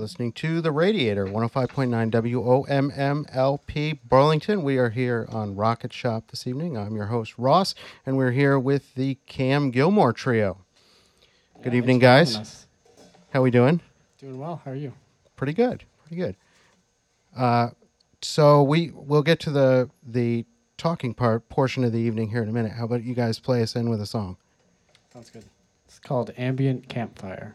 Listening to The Radiator, 105.9 WOMMLP Burlington. We are here on Rocket Shop this evening. I'm your host, Ross, and we're here with the Cam Gilmour Trio. Good Yeah, evening, guys. for having us. How we doing? Doing well. How are you? Pretty good. Pretty good. Uh, so we we'll get to the the talking part portion of the evening here in a minute. How about you guys play us in with a song? Sounds good. It's called Ambient Campfire.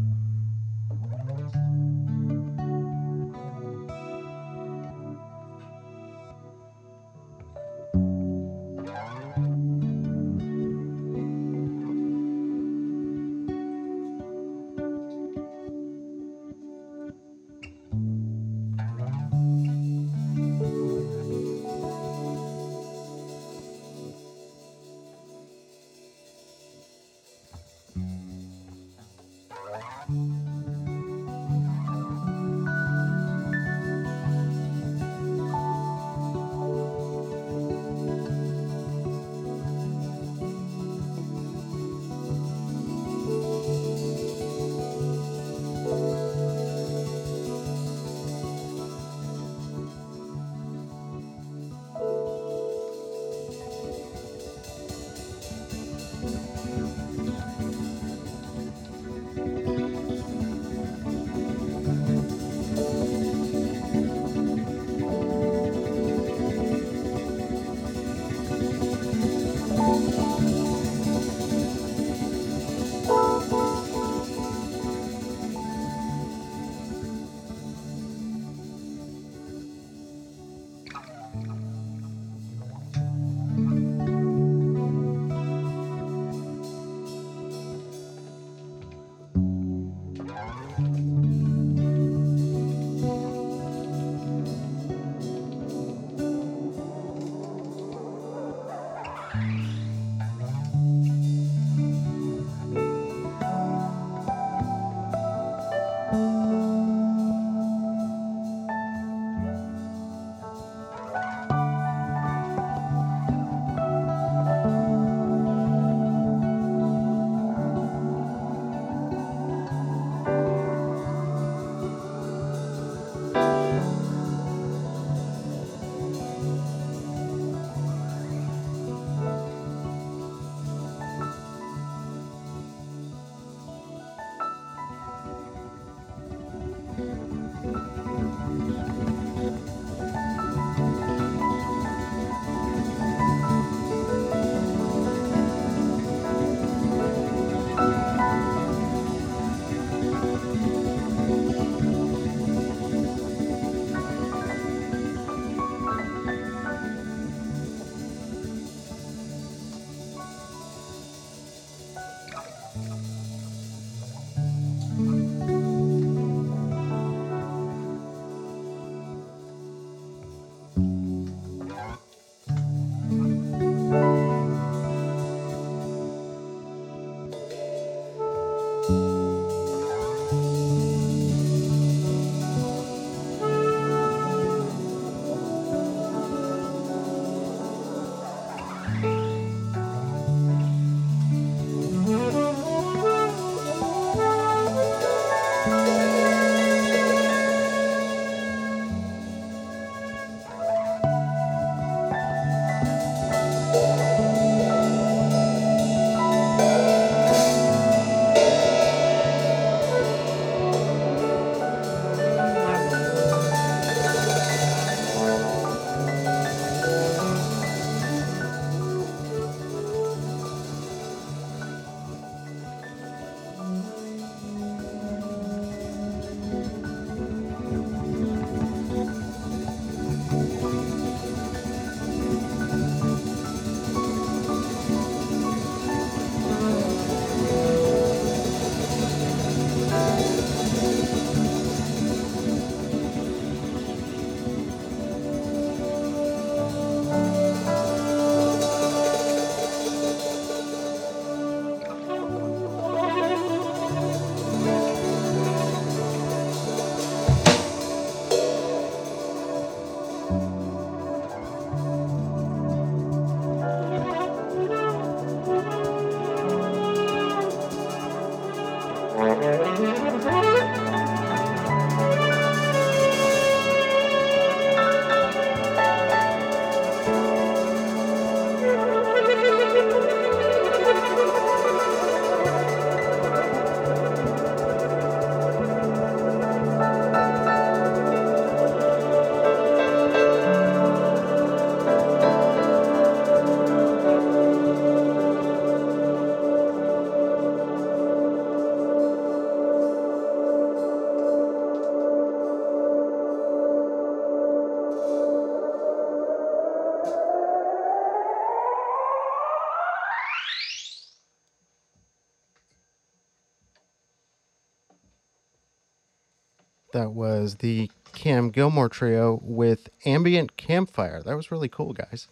was the Cam Gilmour trio with Ambient Campfire. That was really cool, guys.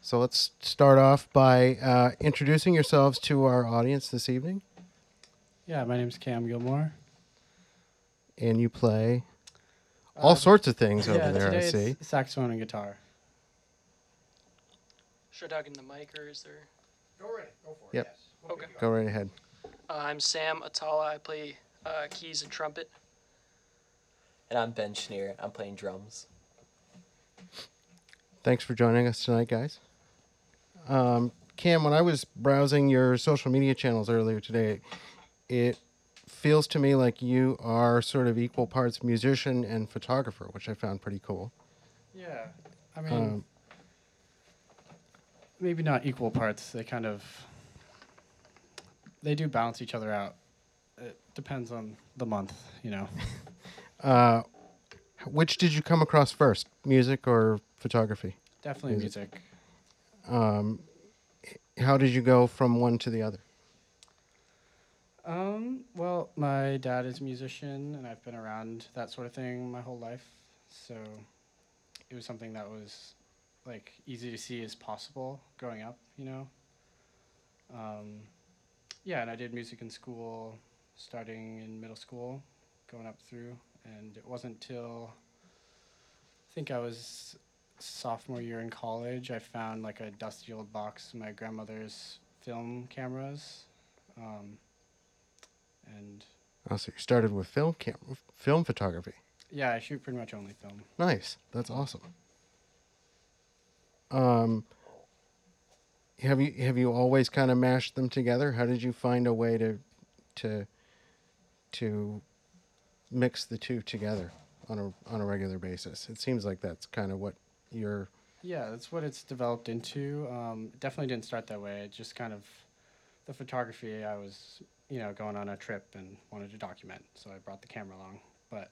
So let's start off by uh, introducing yourselves to our audience this evening. Yeah, my name's Cam Gilmour. And you play all Uh, sorts of things over yeah, there, I see. it's saxophone and guitar. Should I talk in the mic or is there? Go right, go for it. Yep. Okay. Go right ahead. Uh, I'm Sam Atala. I play uh, keys and trumpet. And I'm Ben Schneer. I'm playing drums. Thanks for joining us tonight, guys. Um, Cam, when I was browsing your social media channels earlier today, it feels to me like you are sort of equal parts musician and photographer, which I found pretty cool. Yeah, I mean, Um, maybe not equal parts. They kind of they do balance each other out. It depends on the month, you know. uh, which did you come across first, music or photography? Definitely Music. music. Um, how did you go from one to the other? Um, well, my dad is a musician, and I've been around that sort of thing my whole life. So it was something that was like easy to see as possible growing up, you know. Um, yeah, and I did music in school, starting in middle school, going up through, and it wasn't till I think I was sophomore year in college I found like a dusty old box of my grandmother's film cameras. Um, and Oh, so you started with film cam- film photography. yeah, I shoot pretty much only film. Nice. That's awesome. Um, have you have you always kind of mashed them together? How did you find a way to to to mix the two together on a on a regular basis? It seems like that's kind of what you're. Yeah, that's what it's developed into. Um, definitely didn't start that way. It just kind of the photography. I was, you know, going on a trip and wanted to document, so I brought the camera along. But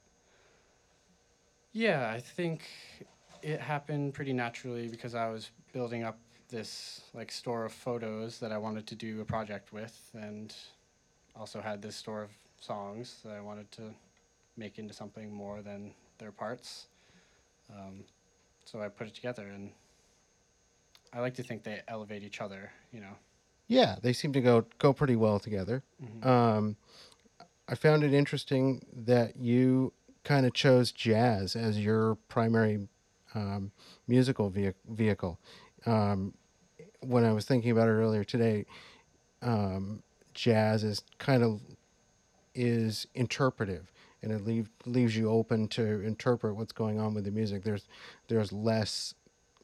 yeah, I think it happened pretty naturally because I was building up this like store of photos that I wanted to do a project with, and also had this store of songs that I wanted to make into something more than their parts. Um, so I put it together, and I like to think they elevate each other. You know. Yeah, they seem to go go pretty well together. Um, I found it interesting that you kind of chose jazz as your primary um, musical vehi- vehicle. Um, when I was thinking about it earlier today, um, jazz is kind of is interpretive, and it leave, leaves you open to interpret what's going on with the music. There's there's less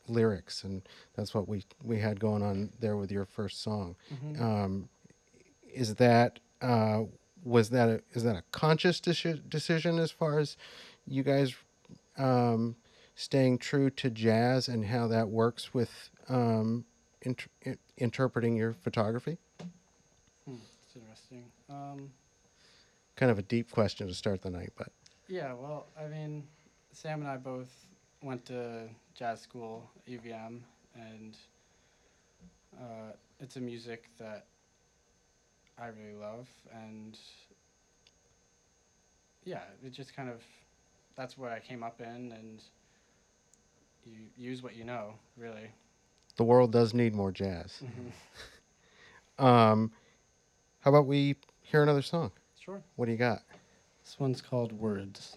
lyrics, and that's what we we had going on there with your first song. Um, is that uh, was that a, is that a conscious deci- decision as far as you guys um, staying true to jazz and how that works with um, inter- interpreting your photography? Hmm, it's interesting. Kind of a deep question to start the night, but yeah, well, I mean, Sam and I both went to jazz school, UVM, and uh, it's a music that I really love, and yeah, it just kind of that's where I came up in, and you use what you know, really. the world does need more jazz. Um, how about we hear another song? Sure. What do you got? This one's called Words.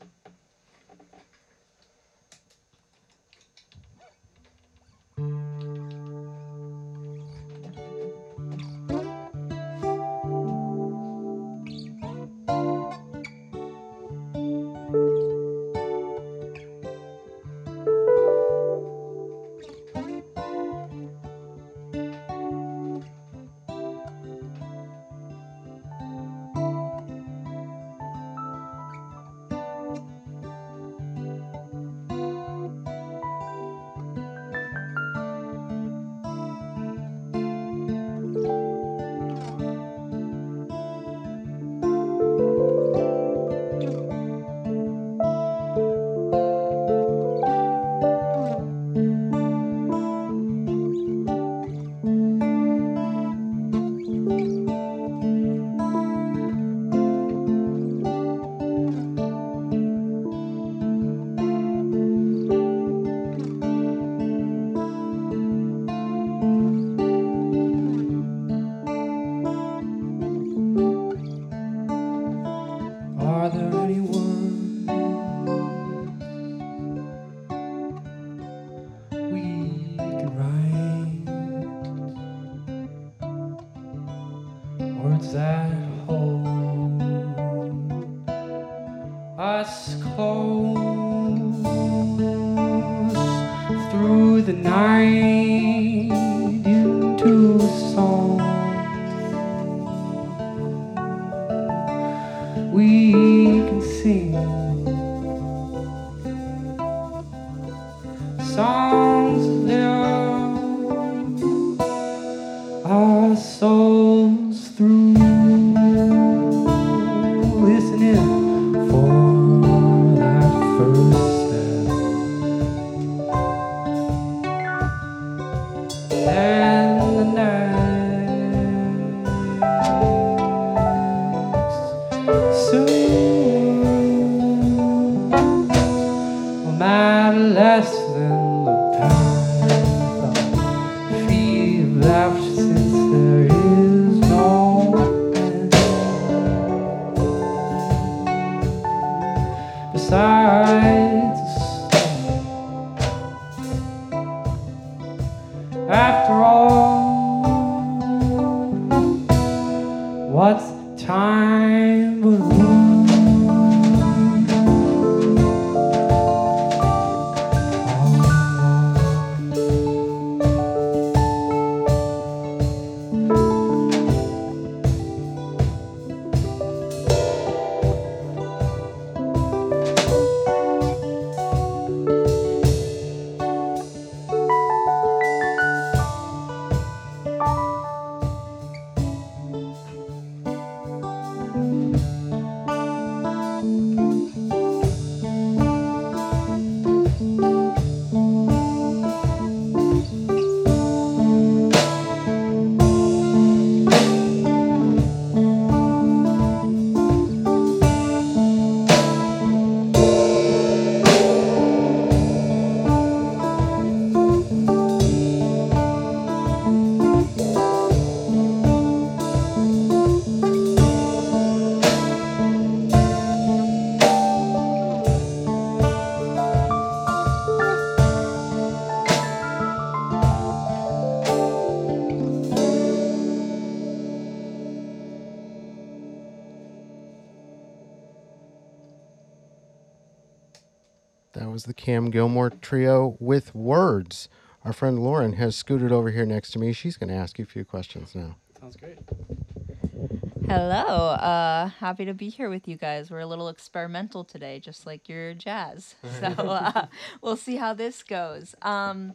Matter less Cam Gilmour trio with words. Our friend Lauren has scooted over here next to me. She's going to ask you a few questions now. Sounds great. Hello. Uh, happy to be here with you guys. We're a little experimental today, just like your jazz. So uh, we'll see how this goes. Um,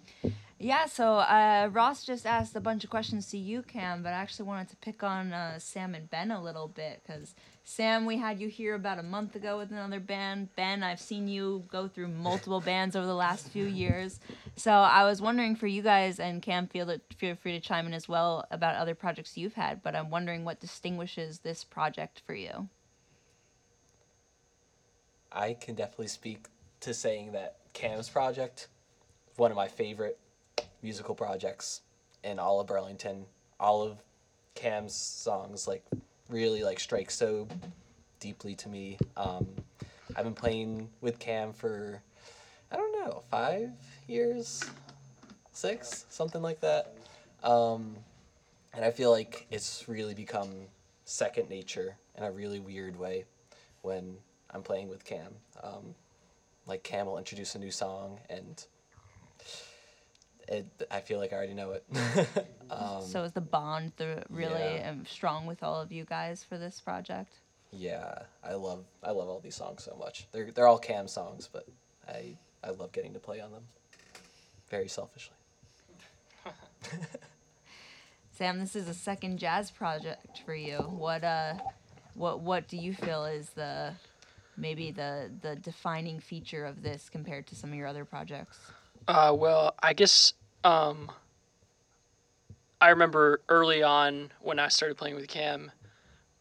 yeah, so uh, Ross just asked a bunch of questions to you, Cam, but I actually wanted to pick on uh, Sam and Ben a little bit because Sam, we had you here about a month ago with another band. Ben, I've seen you go through multiple bands over the last few years. So I was wondering for you guys, and Cam, feel, feel free to chime in as well about other projects you've had, but I'm wondering what distinguishes this project for you. I can definitely speak to saying that Cam's project, one of my favorite musical projects in all of Burlington. All of Cam's songs like really like strikes so deeply to me. Um, I've been playing with Cam for I don't know five years, six, something like that. Um, and I feel like it's really become second nature in a really weird way when I'm playing with Cam. Um, like Cam will introduce a new song, and it, I feel like I already know it. um, so is the bond the really yeah. um, strong with all of you guys for this project? yeah, I love I love all these songs so much. They're they're all Cam songs, but I I love getting to play on them. Very selfishly. Sam, this is a second jazz project for you. What uh, what what do you feel is the maybe the the defining feature of this compared to some of your other projects? Uh, well, I guess um, I remember early on when I started playing with Cam,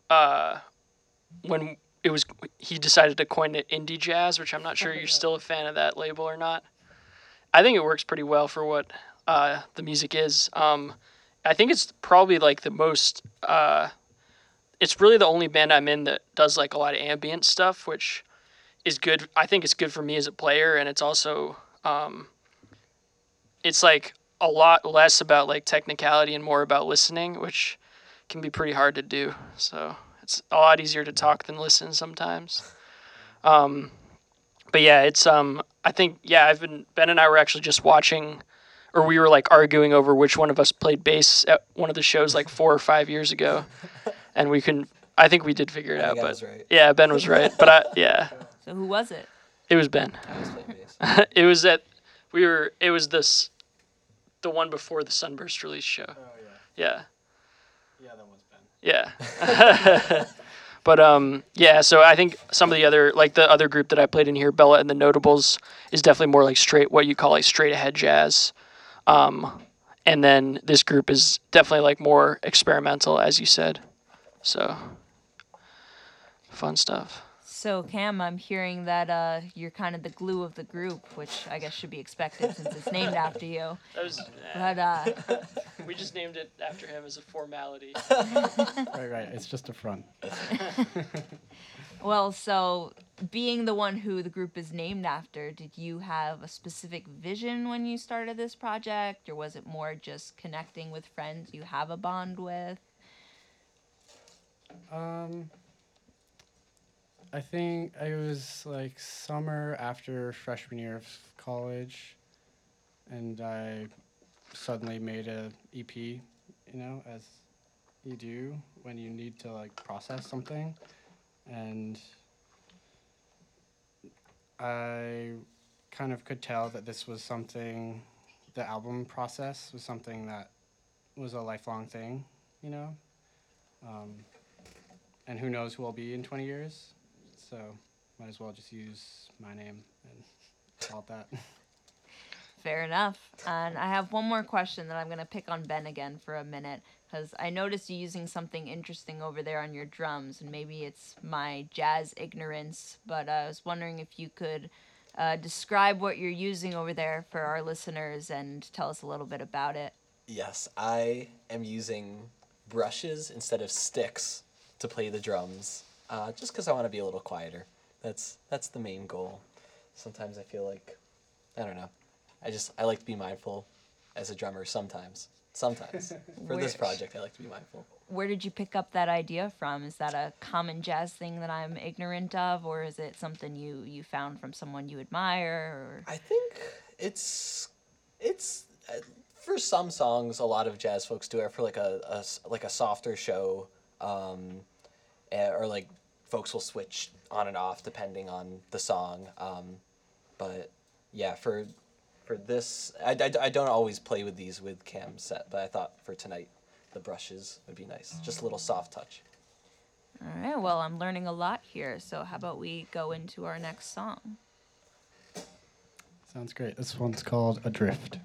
uh, when it was he decided to coin it indie jazz, which I'm not sure you're still a fan of that label or not. I think it works pretty well for what uh, the music is. Um, I think it's probably like the most. Uh, it's really the only band I'm in that does like a lot of ambient stuff, which is good. I think it's good for me as a player, and it's also um, it's like a lot less about like technicality and more about listening, which can be pretty hard to do. So it's a lot easier to talk than listen sometimes. Um, but yeah, it's um I think yeah I've been Ben and I were actually just watching or we were like arguing over which one of us played bass at one of the shows like four or five years ago, and we couldn't. I think we did figure it I out, but right. yeah, Ben was right. But I, yeah, So who was it? it was Ben. I was playing bass. it was at we were. It was this, the one before the Sunburst release show. Oh yeah. Yeah. Yeah, that was Ben. Yeah. but um yeah, so I think some of the other like the other group that I played in here, Bella and the Notables, is definitely more like straight what you call like straight ahead jazz. Um and then this group is definitely like more experimental as you said. So fun stuff. So Cam, I'm hearing that uh, you're kind of the glue of the group, which I guess should be expected since it's named after you. That was But uh, we just named it after him as a formality. Right, right. It's just a front. well, so being the one who the group is named after, did you have a specific vision when you started this project, or was it more just connecting with friends you have a bond with? Um, I think it was like summer after freshman year of college, and I suddenly made a EP. You know, as you do when you need to like process something, and I kind of could tell that this was something. The album process was something that was a lifelong thing. You know. Um, and who knows who I'll be in 20 years. So might as well just use my name and call it that. Fair enough. And I have one more question that I'm going to pick on Ben again for a minute because I noticed you using something interesting over there on your drums, and maybe it's my jazz ignorance, but I was wondering if you could uh, describe what you're using over there for our listeners and tell us a little bit about it. Yes, I am using brushes instead of sticks to play the drums, uh, just because I want to be a little quieter. That's that's the main goal. Sometimes I feel like, I don't know, I just I like to be mindful as a drummer. Sometimes, sometimes for this project, I like to be mindful. Where did you pick up that idea from? Is that a common jazz thing that I'm ignorant of, or is it something you, you found from someone you admire? Or I think it's it's uh, for some songs a lot of jazz folks do it for like a, a s- like a softer show um, eh, or like folks will switch on and off depending on the song um, but yeah for for this I, I, I don't always play with these with cam set but I thought for tonight the brushes would be nice just a little soft touch all right, well, I'm learning a lot here. So how about we go into our next song? Sounds great. This one's called Adrift.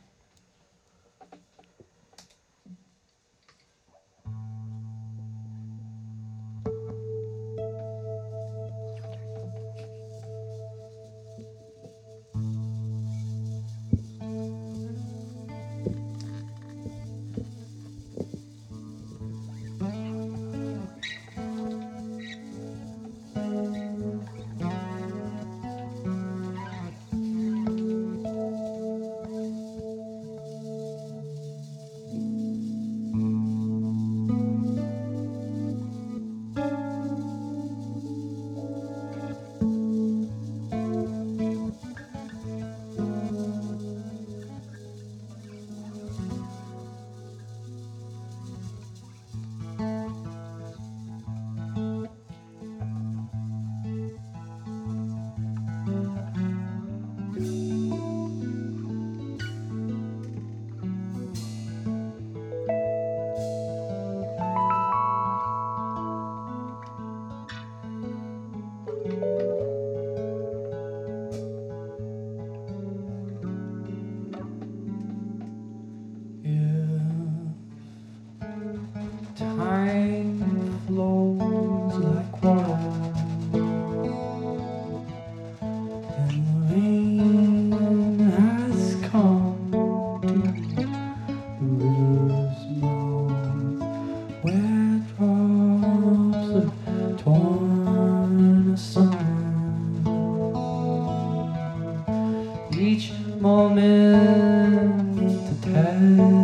Each moment to test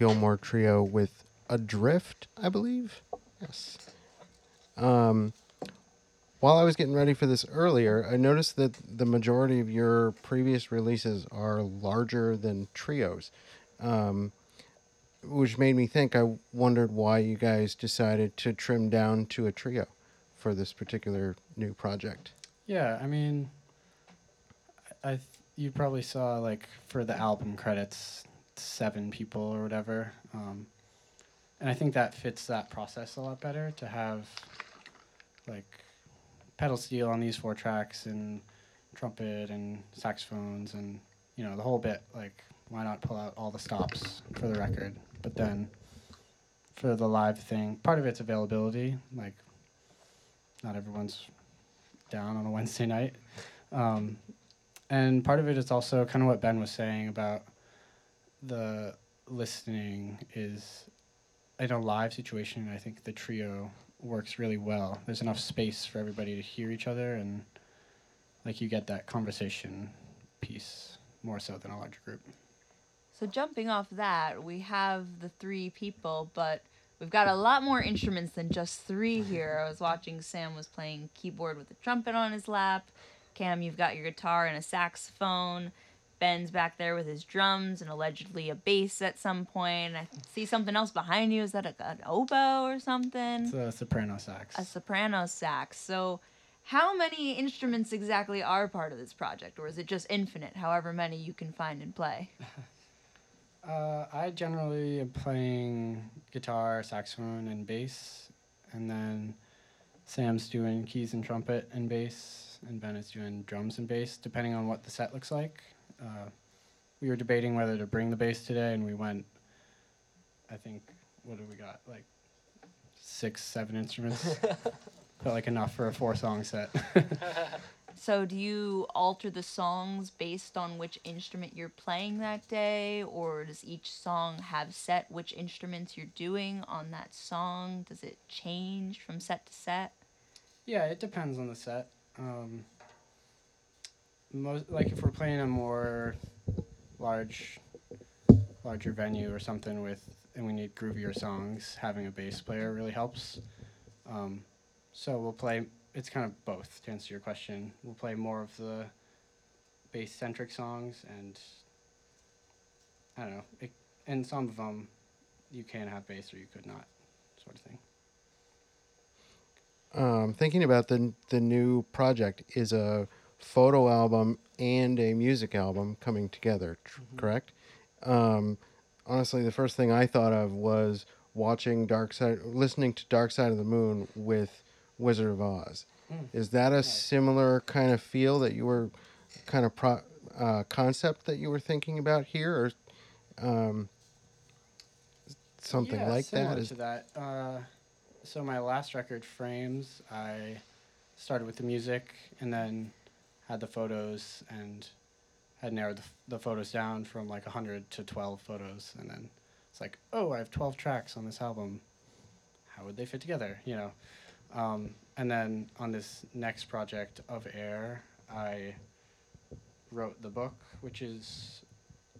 Gilmour trio with Adrift, I believe. Yes. Um, while I was getting ready for this earlier, I noticed that the majority of your previous releases are larger than trios, um, which made me think. I wondered why you guys decided to trim down to a trio for this particular new project. Yeah, I mean, I th- you probably saw like for the album credits, seven people or whatever, um, and I think that fits that process a lot better to have like pedal steel on these four tracks and trumpet and saxophones and you know the whole bit. Like, why not pull out all the stops for the record? But then for the live thing, part of it's availability. Like, not everyone's down on a Wednesday night. Um, and part of it is also kind of what Ben was saying about the listening is in a live situation. I think the trio works really well. There's enough space for everybody to hear each other, and like you get that conversation piece more so than a larger group. So jumping off that, we have the three people, but we've got a lot more instruments than just three mm-hmm. here. I was watching Sam was playing keyboard with a trumpet on his lap. Cam, you've got your guitar and a saxophone. Ben's back there with his drums and allegedly a bass at some point. I see something else behind you. Is that a, an oboe or something? It's a soprano sax. a soprano sax. So, how many instruments exactly are part of this project, or is it just infinite, however many you can find and play? Uh, I generally am playing guitar, saxophone, and bass, and then Sam's doing keys and trumpet and bass, and Ben is doing drums and bass, depending on what the set looks like. Uh, we were debating whether to bring the bass today, and we went. I think what do we got? Like six, seven instruments. Felt like enough for a four-song set. So do you alter the songs based on which instrument you're playing that day, or does each song have set which instruments you're doing on that song? Does it change from set to set? Yeah, it depends on the set. Um, most like if we're playing a more large, larger venue or something with, and we need groovier songs, having a bass player really helps. Um, so we'll play. It's kind of both. To answer your question, we'll play more of the bass centric songs, and I don't know. It, and some of them, you can have bass or you could not, sort of thing. Um, thinking about the the new project is a photo album and a music album coming together, tr- correct? Um, honestly, the first thing I thought of was watching Dark Side, listening to Dark Side of the Moon with Wizard of Oz. Is that a similar kind of feel that you were kind of pro, uh, concept that you were thinking about here, or um, something Yeah, like that? similar Is to that. Uh, so my last record, Frames, I started with the music and then had the photos and had narrowed the, the photos down from like 100 to 12 photos. And then it's like, oh, I have 12 tracks on this album. How would they fit together? You know? Um, and then on this next project of Air, I wrote the book, which is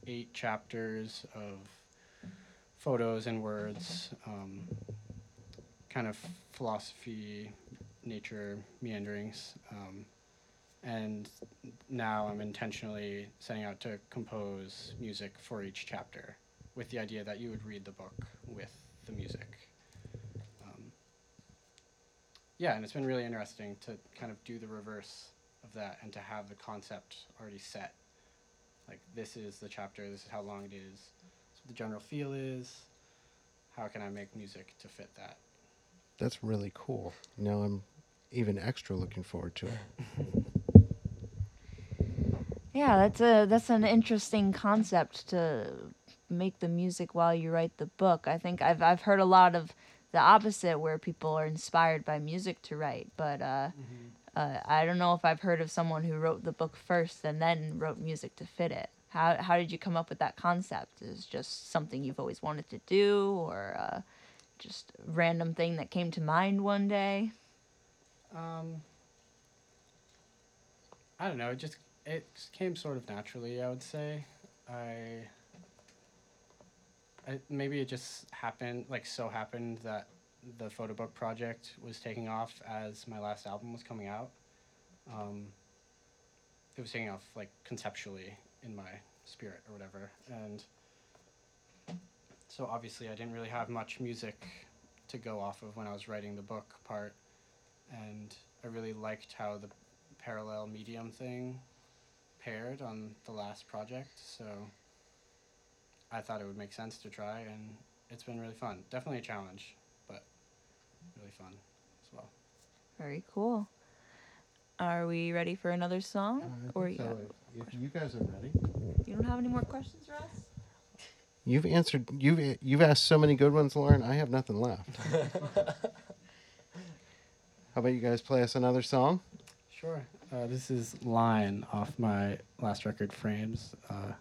eight chapters of photos and words, um, kind of philosophy, nature meanderings. Um, and now I'm intentionally setting out to compose music for each chapter with the idea that you would read the book with the music. Um, yeah, and it's been really interesting to kind of do the reverse of that and to have the concept already set. Like, this is the chapter, this is how long it is, this is what the general feel is, how can I make music to fit that? That's really cool. Now I'm even extra looking forward to it. Yeah, that's a that's an interesting concept to make the music while you write the book. I think I've I've heard a lot of the opposite where people are inspired by music to write, but uh, uh, I don't know if I've heard of someone who wrote the book first and then wrote music to fit it. How how did you come up with that concept? Is just something you've always wanted to do, or uh, just a random thing that came to mind one day? Um, I don't know. It just it came sort of naturally. I would say. I. I maybe it just happened like so happened that the photo book project was taking off as my last album was coming out. Um, it was taking off like conceptually in my spirit or whatever, and so obviously I didn't really have much music to go off of when I was writing the book part and I really liked how the parallel medium thing paired on the last project. So I thought it would make sense to try, and it's been really fun. Definitely a challenge, but really fun as well. Very cool. Are we ready for another song? Uh, or you, have- if you guys are ready. you don't have any more questions, Ross? You've answered. You've you've asked so many good ones, Lauren. I have nothing left. How about you guys play us another song? Sure. Uh, this is Line off my last record, Frames. Uh,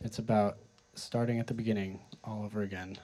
it's about starting at the beginning all over again.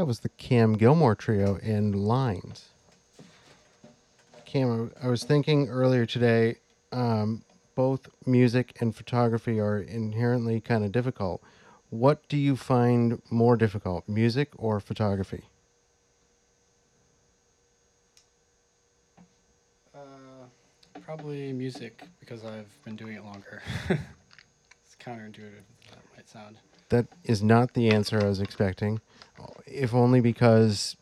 That was the Cam Gilmour trio in Lines. Cam, I was thinking earlier today, um, both music and photography are inherently kind of difficult. What do you find more difficult, music or photography? Uh, probably music because I've been doing it longer. it's counterintuitive. That might sound. That is not the answer I was expecting, if only because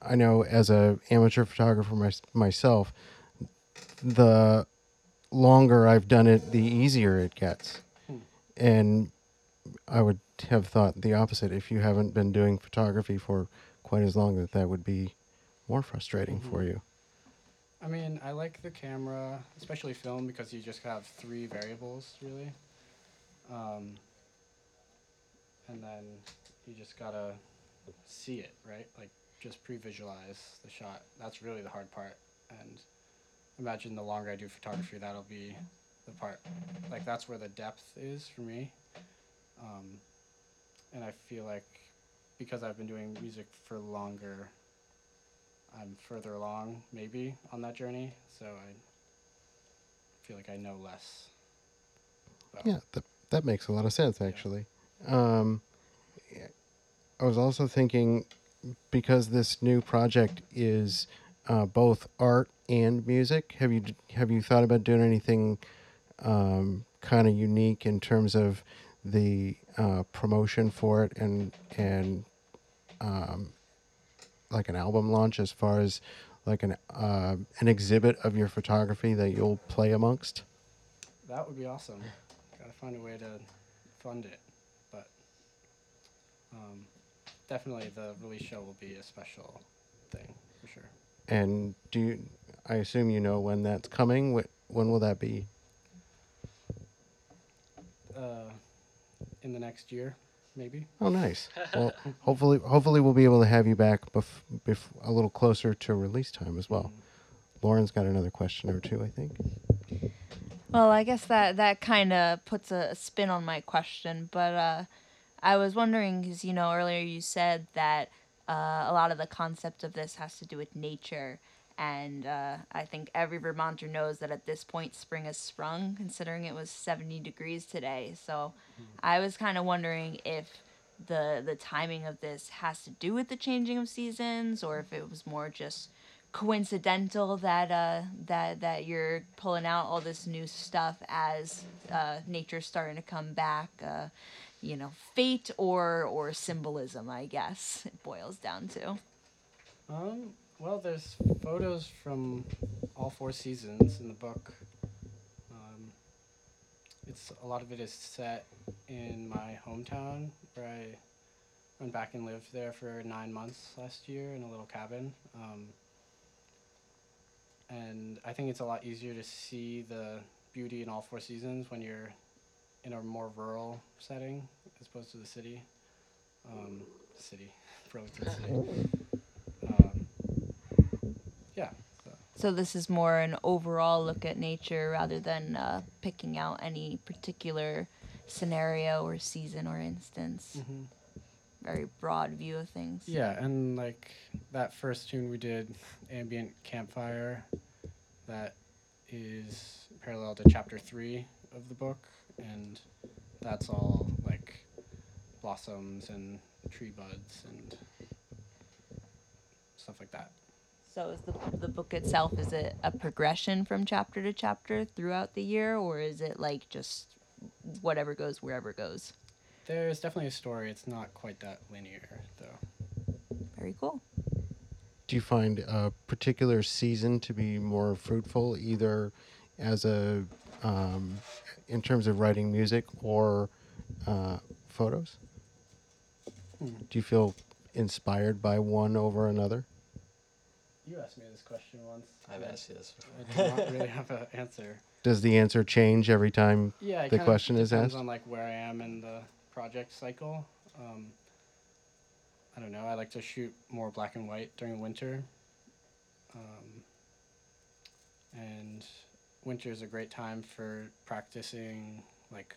I know as a amateur photographer my, myself, the longer I've done it, the easier it gets. And I would have thought the opposite. If you haven't been doing photography for quite as long, that that would be more frustrating for you. I mean, I like the camera, especially film, because you just have three variables really. Um, and then you just gotta see it, right? Like just pre-visualize the shot. That's really the hard part. And imagine the longer I do photography, that'll be the part. Like that's where the depth is for me. Um, and I feel like because I've been doing music for longer, I'm further along maybe on that journey. So I feel like I know less. about- Yeah, that that makes a lot of sense actually. Um, I was also thinking because this new project is uh, both art and music. Have you have you thought about doing anything um, kind of unique in terms of the uh, promotion for it and and um, like an album launch as far as like an uh, an exhibit of your photography that you'll play amongst? That would be awesome. Gotta find a way to fund it, um, definitely the release show will be a special thing for sure. And do you, I assume you know when that's coming? Wh- When will that be? Uh, in the next year, maybe. Oh, nice. Well, hopefully, hopefully we'll be able to have you back bef- bef- a little closer to release time as well. Lauren's got another question or two, I think. Well, I guess that that kind of puts a spin on my question, but uh, I was wondering because you know earlier you said that uh, a lot of the concept of this has to do with nature, and uh, I think every Vermonter knows that at this point spring has sprung, considering it was seventy degrees today. So, I was kind of wondering if the the timing of this has to do with the changing of seasons, or if it was more just coincidental that uh that that you're pulling out all this new stuff as uh nature's starting to come back uh you know fate or or symbolism i guess it boils down to Um, well, there's photos from all four seasons in the book. Um, it's a lot of it is set in my hometown, where I went back and lived there for nine months last year in a little cabin. Um, and I think it's a lot easier to see the beauty in all four seasons when you're in a more rural setting as opposed to the city. Um, city, Burlington City. Um, yeah. So. so this is more an overall look at nature rather than uh picking out any particular scenario or season or instance very broad view of things Yeah, and like that first tune we did, Ambient Campfire, that is parallel to chapter three of the book, and that's all like blossoms and tree buds and stuff like that. So is the the book itself is it a progression from chapter to chapter throughout the year or is it like just whatever goes wherever goes? There's definitely a story. It's not quite that linear, though. Very cool. Do you find a particular season to be more fruitful, either as a um, in terms of writing music or uh, photos? Hmm. Do you feel inspired by one over another? You asked me this question once. I've asked you this before. I do not really have an answer. Does the answer change every time Yeah, it the kinda question is depends on like where I am in the project cycle. Um, I don't know. I like to shoot more black and white during winter, um, and winter is a great time for practicing like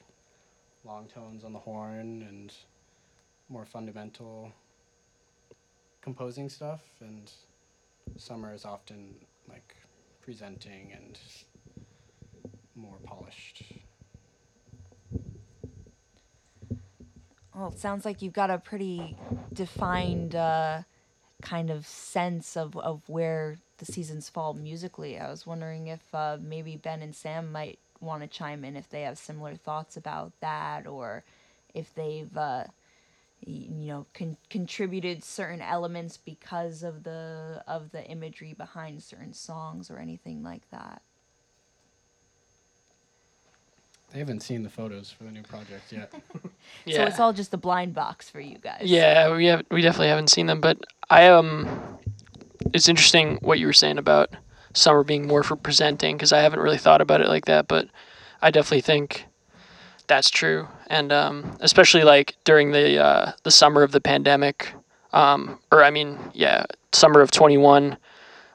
long tones on the horn and more fundamental composing stuff, and summer is often like presenting and more polished. Well, it sounds like you've got a pretty defined uh, kind of sense of, of where the seasons fall musically. I was wondering if uh, maybe Ben and Sam might want to chime in if they have similar thoughts about that, or if they've uh, you know con- contributed certain elements because of the of the imagery behind certain songs or anything like that. They haven't seen the photos for the new project yet. Yeah. So it's all just a blind box for you guys. Yeah, we have we definitely haven't seen them, but I um, it's interesting what you were saying about summer being more for presenting because I haven't really thought about it like that, but I definitely think that's true, and um, especially like during the uh, the summer of the pandemic, um, or I mean, yeah, summer of twenty one,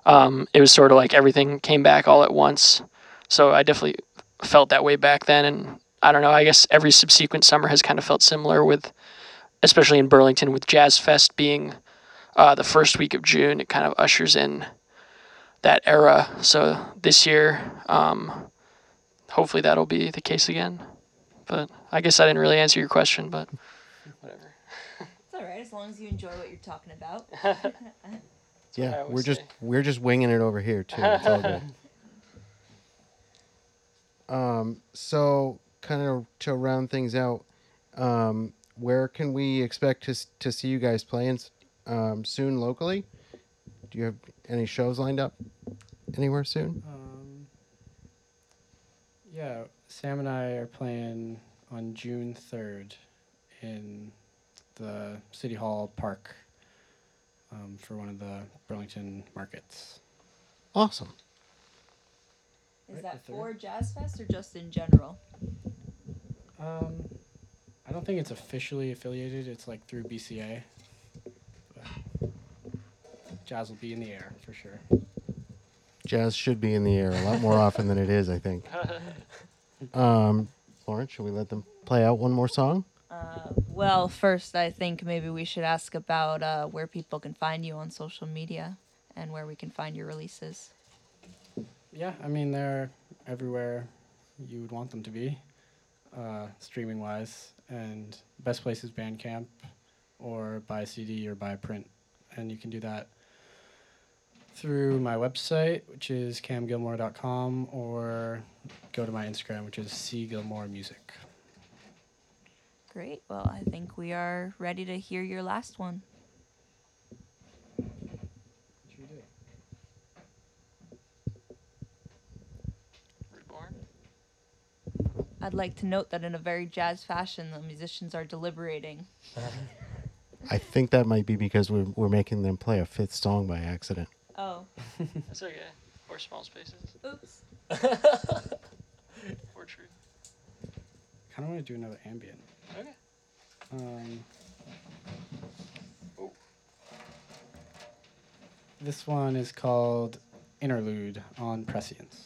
um, it was sort of like everything came back all at once, so I definitely felt that way back then, and I don't know, I guess every subsequent summer has kind of felt similar with especially in Burlington with Jazz Fest being uh, the first week of June, it kind of ushers in that era. So this year, um, hopefully that'll be the case again. But I guess I didn't really answer your question, but whatever. It's all right as long as you enjoy what you're talking about. Yeah, we're just we're just winging it over here too. It's all good. Um, so kind of to round things out, um, where can we expect to to see you guys playing um, soon locally? Do you have any shows lined up anywhere soon? Um, yeah, Sam and I are playing on June 3rd in the City Hall Park um, for one of the Burlington markets. Awesome. Is Right, that for. Jazz Fest or just in general? Um, I don't think it's officially affiliated, it's like through BCA. But jazz will be in the air for sure. Jazz should be in the air a lot more often than it is, I think. Um, Lauren, should we let them play out one more song? Uh, well, first, I think maybe we should ask about uh, where people can find you on social media and where we can find your releases. Yeah, I mean they're everywhere you would want them to be, uh, streaming wise. And best place is Bandcamp, or buy a CD or buy a print, and you can do that through my website, which is camgilmour.com, or go to my Instagram, which is cgilmourmusic. Great. Well, I think we are ready to hear your last one. I'd like to note that in a very jazz fashion, the musicians are deliberating. I think that might be because we're, we're making them play a fifth song by accident. Oh, That's okay. Or small spaces. oops. Or true. Kind of want to do another ambient. Okay. Um, Oh. This one is called Interlude on Prescience.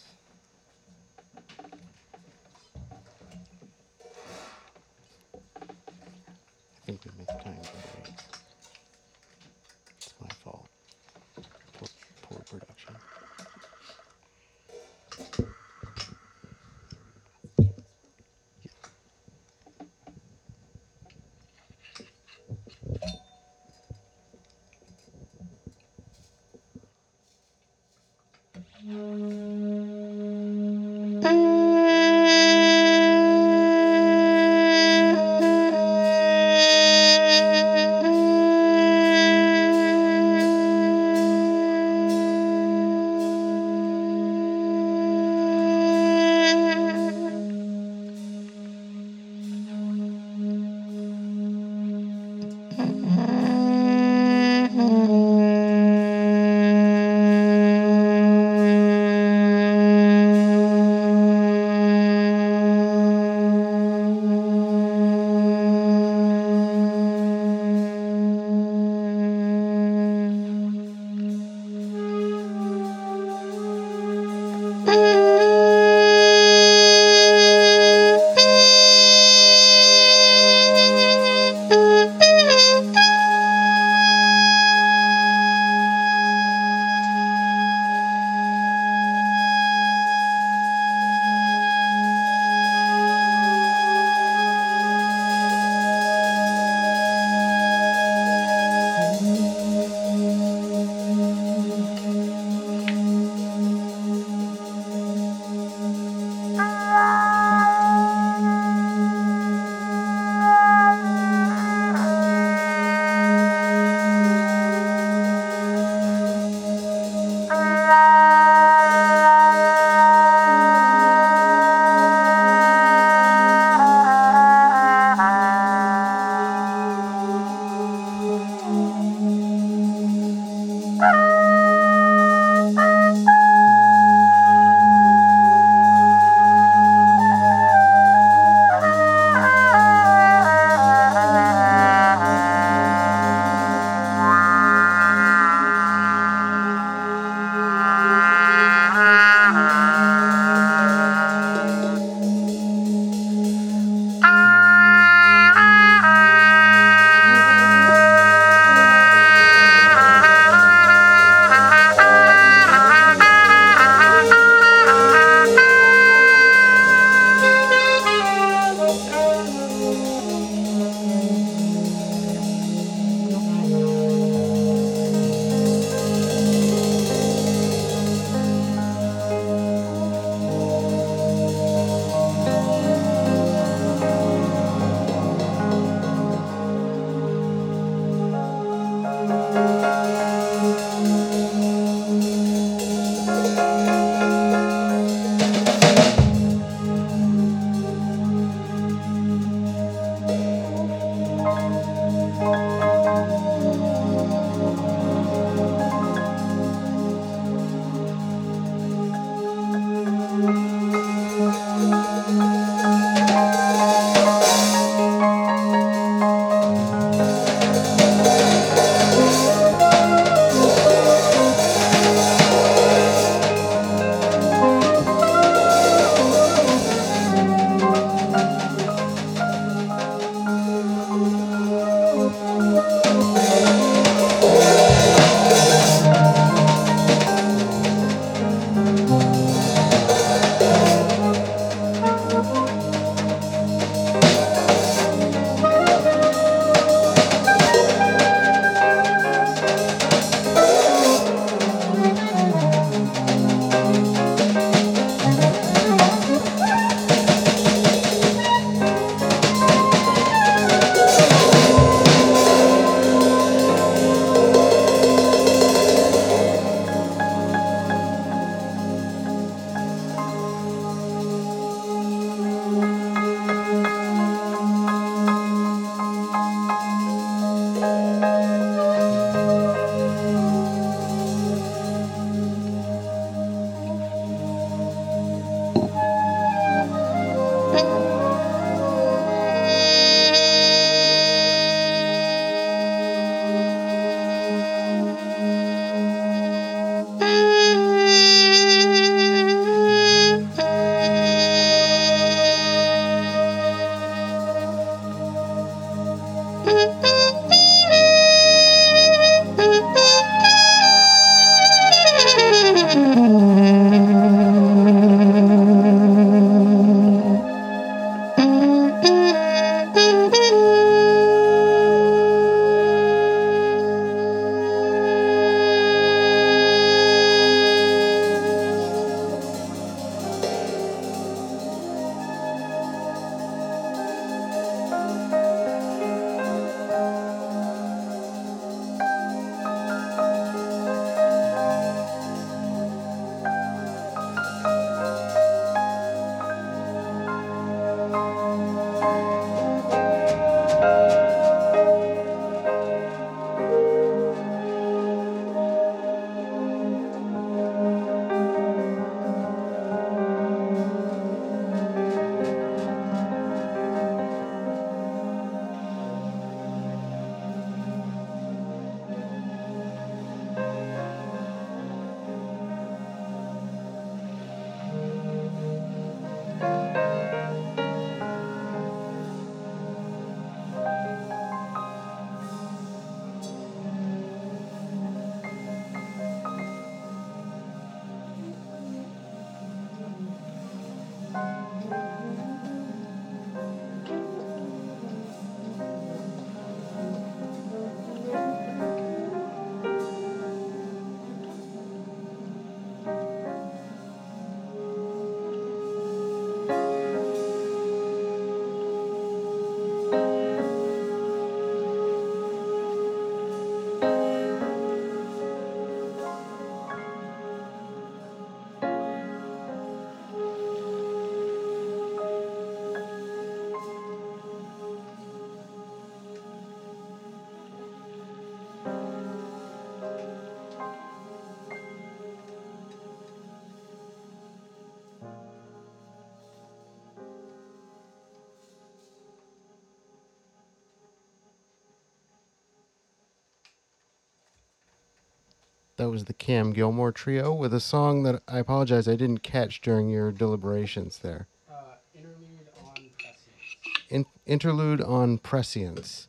That was the Cam Gilmour Trio with a song that I apologize I didn't catch during your deliberations there. Uh, interlude on prescience. In- interlude on prescience.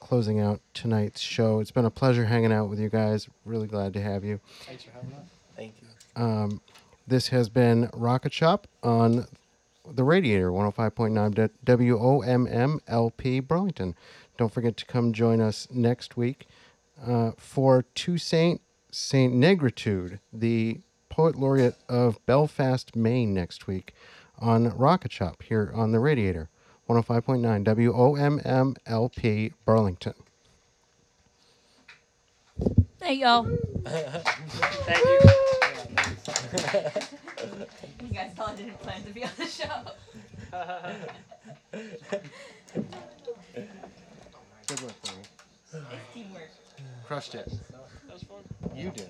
Closing out tonight's show. It's been a pleasure hanging out with you guys. Really glad to have you. Thanks for having us. Thank you. Um, this has been Rocket Shop on the Radiator 105.9 WOMM LP Burlington. Don't forget to come join us next week uh, for Two Saint Negritude, the poet laureate of Belfast, Maine, next week on Rocket Shop here on the Radiator 105.9 WOMM LP Burlington. Hey, y'all. Thank you. You guys all didn't plan to be on the show. Good work, It's teamwork. Crushed it. You did.